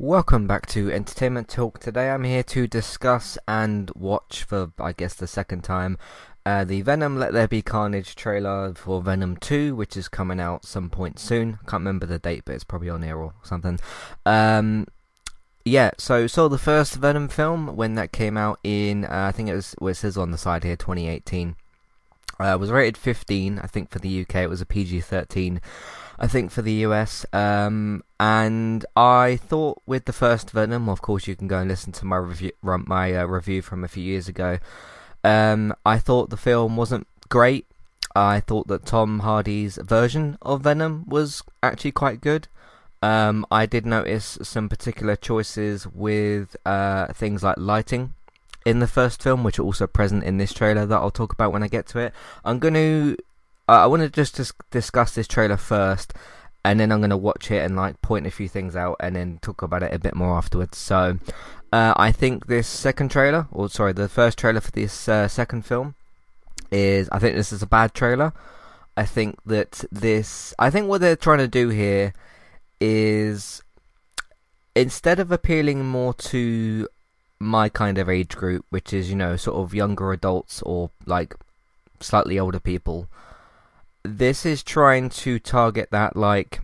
Welcome back to Entertainment Talk. Today I'm here to discuss and watch for, I guess, the second time, uh, the Venom Let There Be Carnage trailer for Venom 2, which is coming out some point soon. Can't remember the date, but it's probably on air or something. Um, yeah, so saw the first Venom film when that came out in, uh, I think it was, well, it says on the side here, 2018. Uh, was rated 15, I think for the UK it was a PG 13. I think, for the US. Um, and I thought with the first Venom, of course, you can go and listen to my review, my uh, review from a few years ago. Um, I thought the film wasn't great. I thought that Tom Hardy's version of Venom was actually quite good. Um, I did notice some particular choices with uh, things like lighting in the first film, which are also present in this trailer that I'll talk about when I get to it. I'm going to I want to just dis- discuss this trailer first, and then I'm going to watch it and like point a few things out, and then talk about it a bit more afterwards. So, uh, I think this second trailer, or sorry, the first trailer for this uh, second film, is I think this is a bad trailer. I think that this, I think what they're trying to do here is instead of appealing more to my kind of age group, which is you know sort of younger adults or like slightly older people this is trying to target that like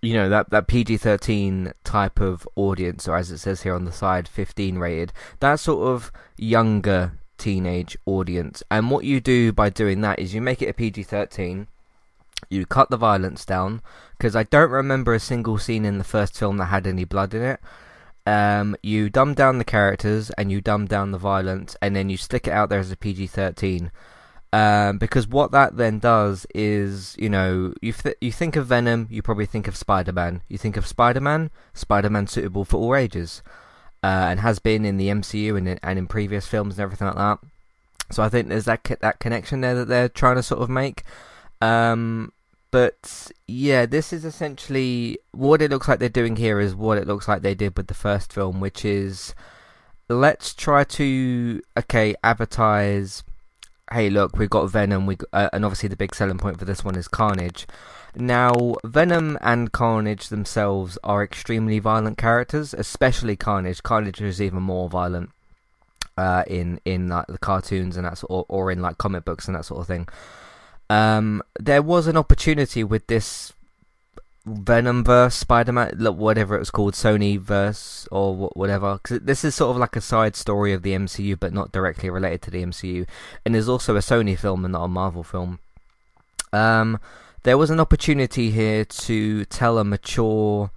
you know that that PG-13 type of audience or as it says here on the side 15 rated that sort of younger teenage audience. And what you do by doing that is you make it a PG-13 you cut the violence down because I don't remember a single scene in the first film that had any blood in it. Um, you dumb down the characters and you dumb down the violence and then you stick it out there as a PG-13 um, because what that then does is, you know, you th- you think of Venom, you probably think of Spider Man. You think of Spider Man, Spider Man suitable for all ages, uh, and has been in the MCU and in, and in previous films and everything like that. So I think there's that co- that connection there that they're trying to sort of make. Um, but yeah, this is essentially what it looks like they're doing here is what it looks like they did with the first film, which is let's try to okay advertise hey, look, we've got Venom, we uh, and obviously the big selling point for this one is Carnage. Now, Venom and Carnage themselves are extremely violent characters, especially Carnage. Carnage is even more violent uh, in in like the cartoons and that sort, or, or in like comic books and that sort of thing. Um, there was an opportunity with this Venom verse, Spider Man, whatever it was called, Sony verse or whatever. Because this is sort of like a side story of the MCU, but not directly related to the MCU. And there's also a Sony film and not a Marvel film. Um, there was an opportunity here to tell a mature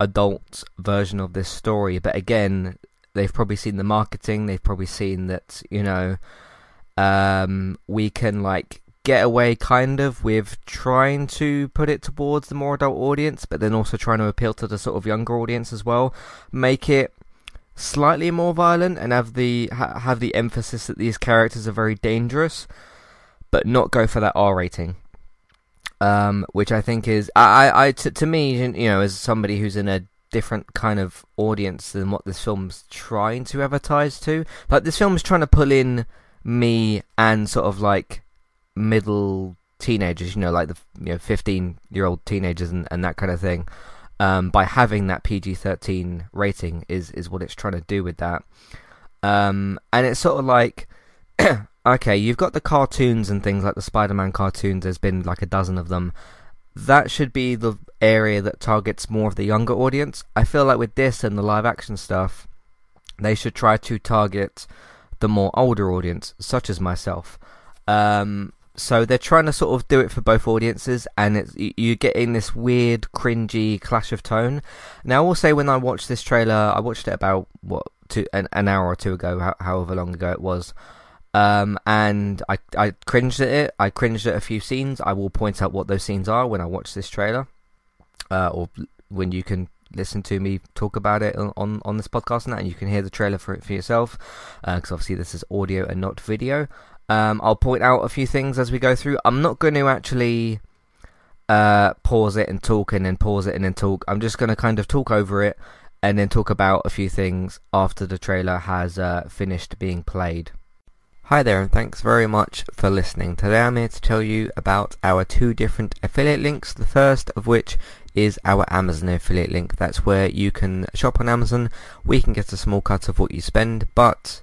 adult version of this story, but again, they've probably seen the marketing. They've probably seen that you know, um, we can like get away kind of with trying to put it towards the more adult audience, but then also trying to appeal to the sort of younger audience as well. Make it slightly more violent and have the ha- have the emphasis that these characters are very dangerous, but not go for that R rating. Um, which I think is I, I, to me, you know, as somebody who's in a different kind of audience than what this film's trying to advertise to. Like this film's trying to pull in me and sort of like middle teenagers, you know, like the you know fifteen year old teenagers and, and that kind of thing. Um, by having that PG thirteen rating is is what it's trying to do with that. Um, and it's sort of like, okay, you've got the cartoons and things like the Spider Man cartoons. There's been like a dozen of them. That should be the area that targets more of the younger audience. I feel like with this and the live action stuff, they should try to target the more older audience, such as myself. Um, so they're trying to sort of do it for both audiences, and it's, you're getting this weird, cringy clash of tone. Now, I will say when I watched this trailer, I watched it about what two, an, an hour or two ago, however long ago it was. Um, and I I cringed at it. I cringed at a few scenes. I will point out what those scenes are when I watch this trailer, uh, or when you can listen to me talk about it on on this podcast and that, and you can hear the trailer for it for yourself. Because uh, obviously this is audio and not video. Um, I'll point out a few things as we go through. I'm not going to actually uh, pause it and talk and then pause it and then talk. I'm just going to kind of talk over it and then talk about a few things after the trailer has uh, finished being played. Hi there and thanks very much for listening. Today I'm here to tell you about our two different affiliate links. The first of which is our Amazon affiliate link. That's where you can shop on Amazon. We can get a small cut of what you spend, but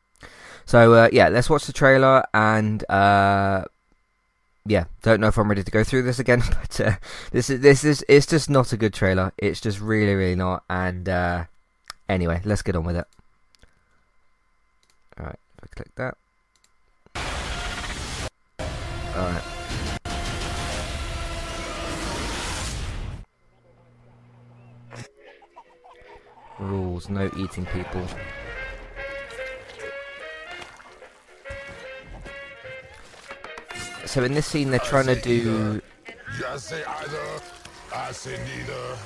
So uh, yeah, let's watch the trailer and uh, yeah, don't know if I'm ready to go through this again, but uh, this is this is it's just not a good trailer. It's just really really not. And uh, anyway, let's get on with it. All right, if I click that. All right. Rules: no eating people. So in this scene they're trying to do.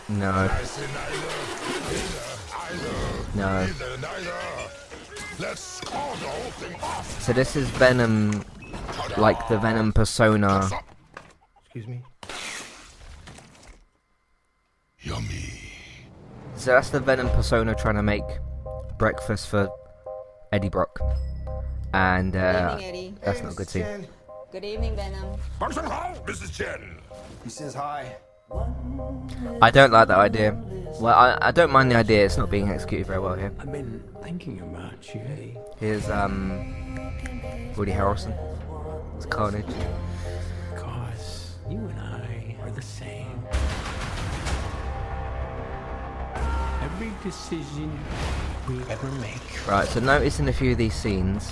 No. No. So this is Venom, like the Venom persona. Excuse me. Yummy. So that's the Venom persona trying to make breakfast for Eddie Brock, and uh, evening, that's not a good scene. Good evening, Venom. Mrs. Chen. He says hi. I don't like that idea. Well, I, I don't mind the idea. It's not being executed very well here. I've been thinking about you. Here's um Woody Harrelson. It's Carnage. because you and I are the same. Every decision we ever make, Right. So notice in a few of these scenes,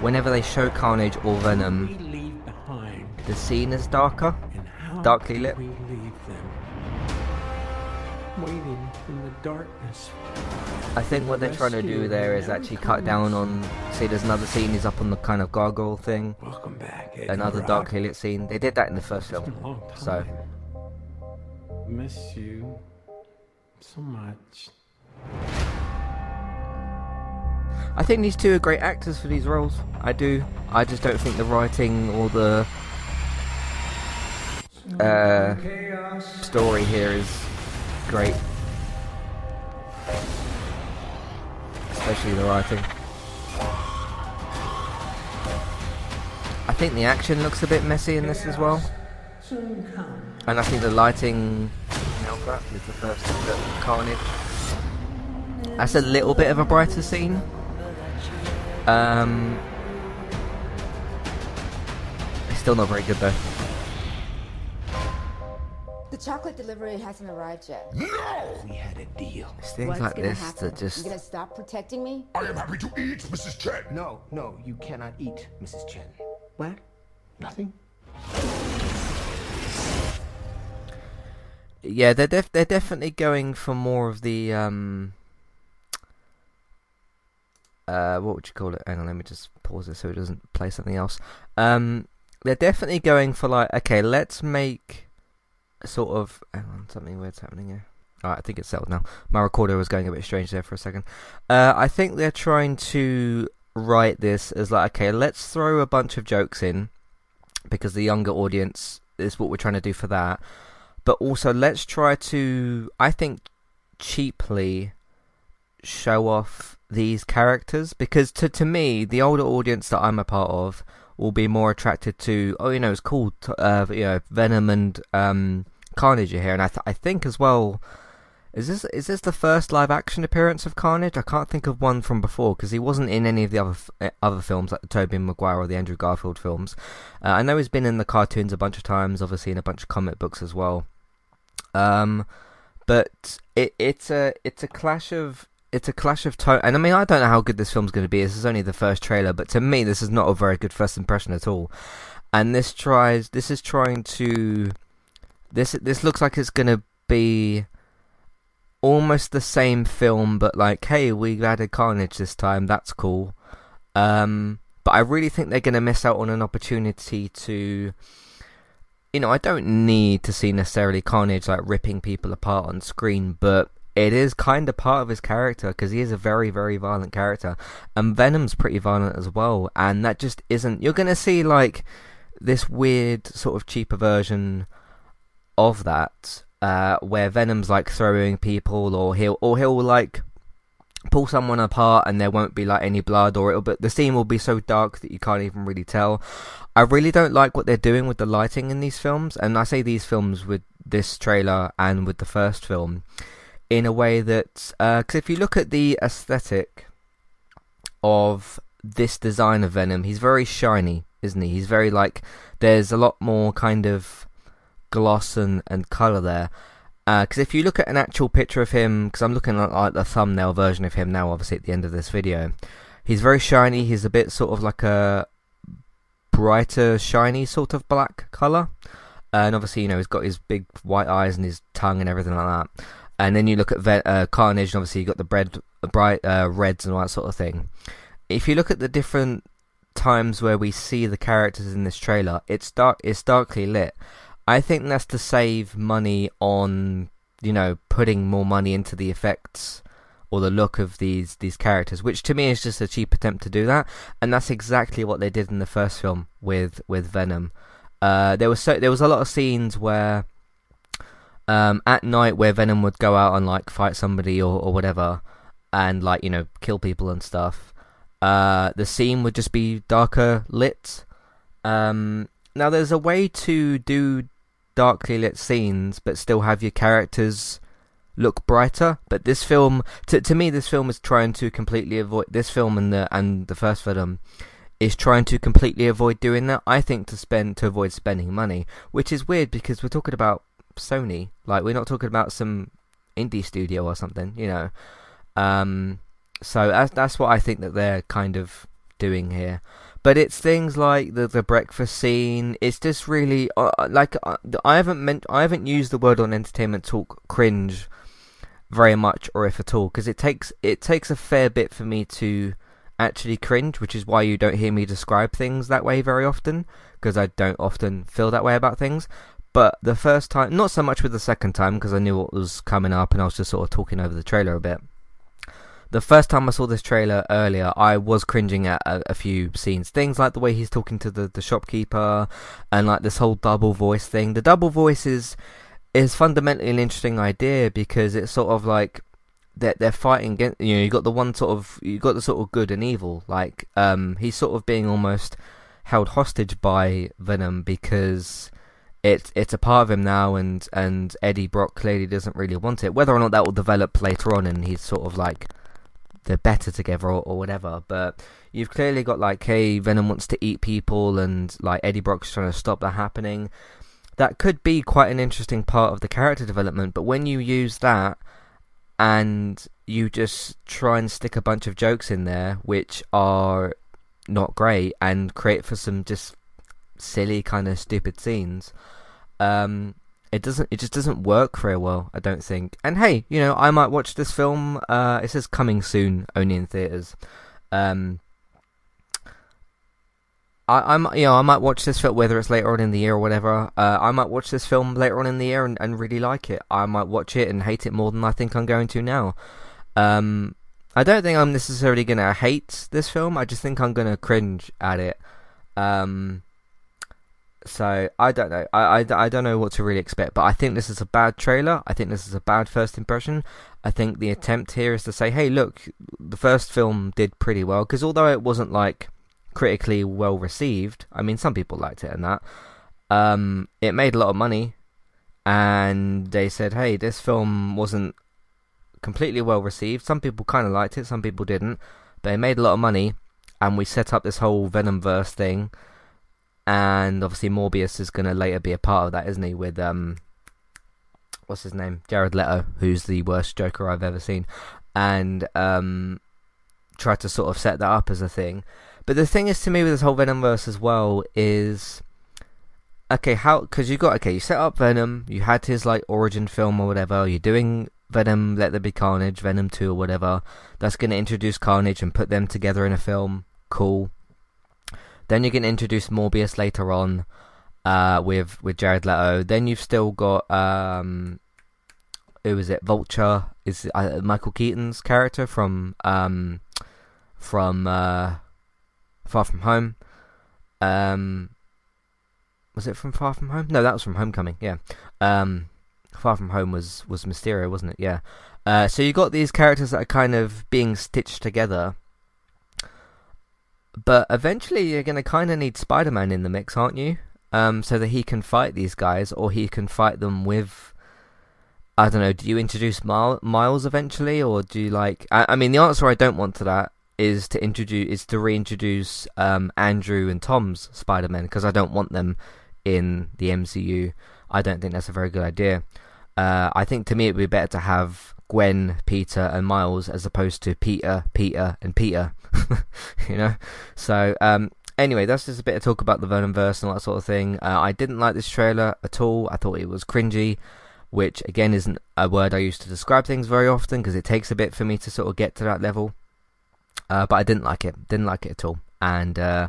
whenever they show Carnage or Venom, the scene is darker. Darkly lit. we leave them, waiting in the darkness. I think what they're trying to do there is actually cut down on. See, there's another scene. He's up on the kind of gargoyle thing. Welcome back, Another darkly lit scene. They did that in the first film. a long time. So miss you so much. I think these two are great actors for these roles. I do. I just don't think the writing or the uh, story here is great. Especially the writing. I think the action looks a bit messy in this as well. And I think the lighting is the first look at Carnage. That's a little bit of a brighter scene. Um, it's still not very good though. The chocolate delivery hasn't arrived yet. No! We had a deal. It's things What's like gonna this happen? that just You gonna stop protecting me? I am happy to eat, Mrs. Chen. No, no, you cannot eat, Mrs. Chen. What? Nothing? yeah, they're def- they're definitely going for more of the um. Uh, what would you call it? Hang on, let me just pause it so it doesn't play something else. Um, they're definitely going for like, okay, let's make sort of. Hang on, something weird's happening here. Alright, I think it's settled now. My recorder was going a bit strange there for a second. Uh, I think they're trying to write this as like, okay, let's throw a bunch of jokes in because the younger audience is what we're trying to do for that. But also, let's try to, I think, cheaply show off these characters because to to me, the older audience that I'm a part of will be more attracted to. Oh, you know, it's. To, uh, you know, Venom and um, Carnage here, and I th- I think as well. Is this is this the first live action appearance of Carnage? I can't think of one from before because he wasn't in any of the other f- eh, other films like the Tobey Maguire or the Andrew Garfield films. Uh, I know he's been in the cartoons a bunch of times, obviously in a bunch of comic books as well. Um, but it it's a it's a clash of it's a clash of tone. And I mean, I don't know how good this film's going to be. This is only the first trailer, but to me, this is not a very good first impression at all. And this tries this is trying to this this looks like it's going to be almost the same film, but like, hey, we've added Carnage this time. That's cool. Um, but I really think they're going to miss out on an opportunity to. You know, I don't need to see necessarily Carnage like ripping people apart on screen, but it is kind of part of his character because he is a very, very violent character, and Venom's pretty violent as well. And that just isn't. You're going to see like this weird sort of cheaper version of that uh, where Venom's like throwing people, or he'll or he'll like pull someone apart and there won't be like any blood, or it'll but the scene will be so dark that you can't even really tell. I really don't like what they're doing with the lighting in these films, and I say these films with this trailer and with the first film, in a way that because uh, if you look at the aesthetic of this design of Venom, he's very shiny, isn't he? He's very like there's a lot more kind of gloss and, and color there. Because uh, if you look at an actual picture of him, because I'm looking at like the thumbnail version of him now, obviously at the end of this video, he's very shiny. He's a bit sort of like a brighter, shiny sort of black color, and obviously you know he's got his big white eyes and his tongue and everything like that. And then you look at Ve- uh, Carnage, and obviously you got the bread, bright uh, reds and all that sort of thing. If you look at the different times where we see the characters in this trailer, it's dark, it's darkly lit. I think that's to save money on, you know, putting more money into the effects or the look of these these characters, which to me is just a cheap attempt to do that, and that's exactly what they did in the first film with with Venom. Uh, there was so there was a lot of scenes where um, at night where Venom would go out and like fight somebody or, or whatever, and like you know kill people and stuff. Uh, the scene would just be darker lit. Um, now there's a way to do darkly lit scenes but still have your characters look brighter. But this film, to to me, this film is trying to completely avoid this film and the and the first Venom is trying to completely avoid doing that. I think to spend to avoid spending money, which is weird because we're talking about Sony. Like we're not talking about some indie studio or something, you know. Um, so that's that's what I think that they're kind of doing here. But it's things like the the breakfast scene. It's just really uh, like uh, I haven't meant I haven't used the word on entertainment talk cringe very much or if at all because it takes it takes a fair bit for me to actually cringe, which is why you don't hear me describe things that way very often because I don't often feel that way about things. But the first time, not so much with the second time because I knew what was coming up and I was just sort of talking over the trailer a bit the first time I saw this trailer earlier, I was cringing at a, a, few scenes. Things like the way he's talking to the, the shopkeeper and like this whole double voice thing. The double voice is, is fundamentally an interesting idea because it's sort of like they're, they're fighting against, you know, you got the one sort of, you got the sort of good and evil. Like, um, he's sort of being almost held hostage by Venom because it's it's a part of him now, and and Eddie Brock clearly doesn't really want it. Whether or not that will develop later on, and he's sort of like they're better together or, or whatever. But you've clearly got like, hey, Venom wants to eat people, and like Eddie Brock's trying to stop that happening. That could be quite an interesting part of the character development. But when you use that and you just try and stick a bunch of jokes in there, which are not great, and create for some just silly kind of stupid scenes. Um, it doesn't it just doesn't work very well i don't think and hey you know i might watch this film uh it says coming soon only in theaters um I, I'm, you know, I might watch this film whether it's later on in the year or whatever. Uh, I might watch this film later on in the year and, and really like it. I might watch it and hate it more than I think I'm going to now. Um, I don't think I'm necessarily gonna hate this film. I just think I'm gonna cringe at it. Um, so I don't know. I, I, I don't know what to really expect. But I think this is a bad trailer. I think this is a bad first impression. I think the attempt here is to say, hey, look, the first film did pretty well because although it wasn't like critically well received. I mean, some people liked it and that. Um, it made a lot of money, and they said, "Hey, this film wasn't completely well received. Some people kind of liked it, some people didn't, but it made a lot of money." And we set up this whole Venomverse thing, and obviously Morbius is going to later be a part of that, isn't he? With um, what's his name, Jared Leto, who's the worst Joker I've ever seen, and um, tried to sort of set that up as a thing. But the thing is to me with this whole Venomverse as well is okay, how because you got okay, you set up Venom, you had his like origin film or whatever, you're doing Venom Let There Be Carnage, Venom 2 or whatever. That's going to introduce Carnage and put them together in a film. Cool. Then going to introduce Morbius later on uh, with with Jared Leto. Then you've still got um, who is it? Vulture is uh, Michael Keaton's character from um, from uh, Far From Home. Um, was it from Far From Home? No, that was from Homecoming. Yeah. Um, Far From Home was was Mysterio, wasn't it? Yeah. Uh, so you got these characters that are kind of being stitched together, but eventually you're going to kind of need Spider-Man in the mix, aren't you? Um, so that he can fight these guys, or he can fight them with. I don't know. Do you introduce Miles eventually, or do you like? I, I mean, the answer I don't want to that is to introduce is to reintroduce um, Andrew and Tom's Spider-Man because I don't want them in the MCU. I don't think that's a very good idea. Uh, I think to me it would be better to have Gwen, Peter, and Miles as opposed to Peter, Peter, and Peter. you know. So um, anyway, that's just a bit of talk about the Venomverse and all that sort of thing. Uh, I didn't like this trailer at all. I thought it was cringy, which again isn't a word I use to describe things very often because it takes a bit for me to sort of get to that level. Uh, but I didn't like it. Didn't like it at all. And uh,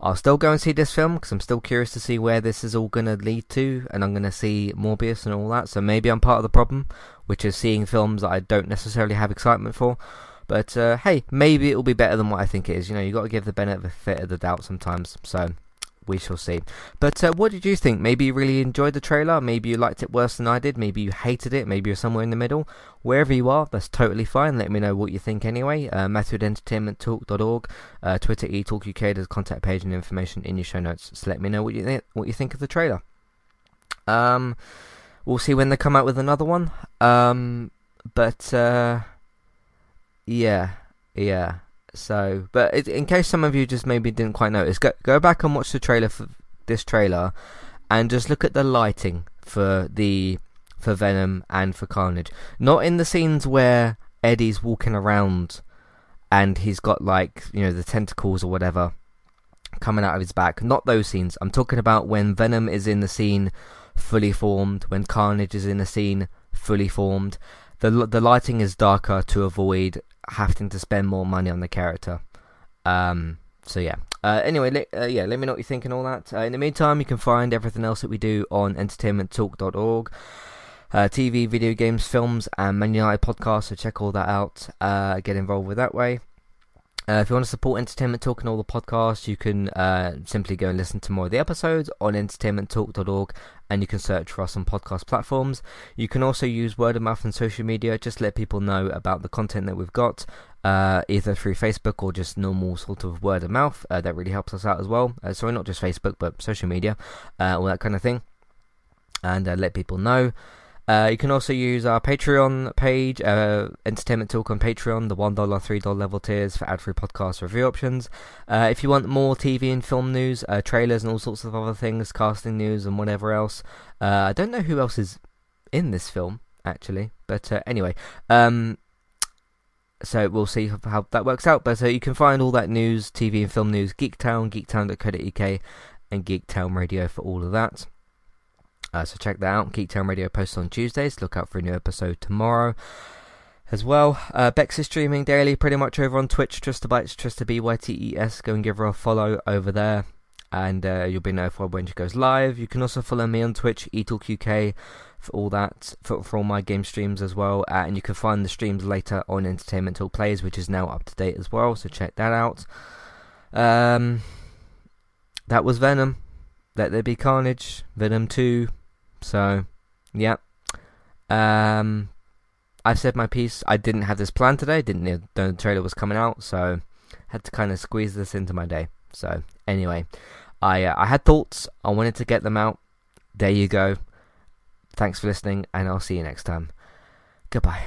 I'll still go and see this film because I'm still curious to see where this is all going to lead to. And I'm going to see Morbius and all that. So maybe I'm part of the problem, which is seeing films that I don't necessarily have excitement for. But uh, hey, maybe it'll be better than what I think it is. You know, you got to give the benefit of the doubt sometimes. So we shall see. But uh, what did you think? Maybe you really enjoyed the trailer. Maybe you liked it worse than I did. Maybe you hated it. Maybe you're somewhere in the middle. Wherever you are, that's totally fine. Let me know what you think anyway. Uh, MatthewEntertainmentTalk.org, uh, Twitter eTalkUK. There's a contact page and information in your show notes. So let me know what you think. What you think of the trailer. Um, we'll see when they come out with another one. Um, but uh, yeah, yeah. So, but it, in case some of you just maybe didn't quite notice, go go back and watch the trailer for this trailer, and just look at the lighting for the for Venom and for Carnage. Not in the scenes where Eddie's walking around and he's got like you know the tentacles or whatever coming out of his back. Not those scenes. I'm talking about when Venom is in the scene fully formed, when Carnage is in the scene fully formed. The the lighting is darker to avoid having to spend more money on the character. Um, so yeah. Uh, anyway, le- uh, yeah, let me know what you think and all that. Uh, in the meantime, you can find everything else that we do on entertainmenttalk.org. Uh, TV, video games, films, and Man United podcasts. So check all that out. Uh, get involved with that way. Uh, if you want to support Entertainment Talk and all the podcasts, you can uh, simply go and listen to more of the episodes on entertainmenttalk.org and you can search for us on podcast platforms. You can also use word of mouth and social media, just let people know about the content that we've got, uh, either through Facebook or just normal sort of word of mouth. Uh, that really helps us out as well. Uh, sorry, not just Facebook, but social media, uh, all that kind of thing. And let people know. Uh, you can also use our Patreon page, uh, Entertainment Talk on Patreon, the $1, $3 level tiers for ad-free podcast review options. Uh, if you want more TV and film news, uh, trailers and all sorts of other things, casting news and whatever else. Uh, I don't know who else is in this film, actually. But uh, anyway, um, so we'll see how that works out. But so you can find all that news, TV and film news, Geektown, geektown.co.uk, and Geektown Radio for all of that. Uh, so check that out. Geektown Radio posts on Tuesdays. Look out for a new episode tomorrow as well. Uh, Bex is streaming daily, pretty much over on Twitch. Trista B Y T E S. Go and give her a follow over there, and uh, you'll be notified when she goes live. You can also follow me on Twitch, eTalkUK, for all that, for, for all my game streams as well. Uh, and you can find the streams later on Entertainment Talk Plays, which is now up to date as well. So check that out. Um, that was Venom. Let There Be Carnage. Venom 2. So, yeah. Um, I've said my piece. I didn't have this plan today. Didn't know the trailer was coming out, so had to kind of squeeze this into my day. So anyway, I uh, I had thoughts. I wanted to get them out. There you go. Thanks for listening, and I'll see you next time. Goodbye.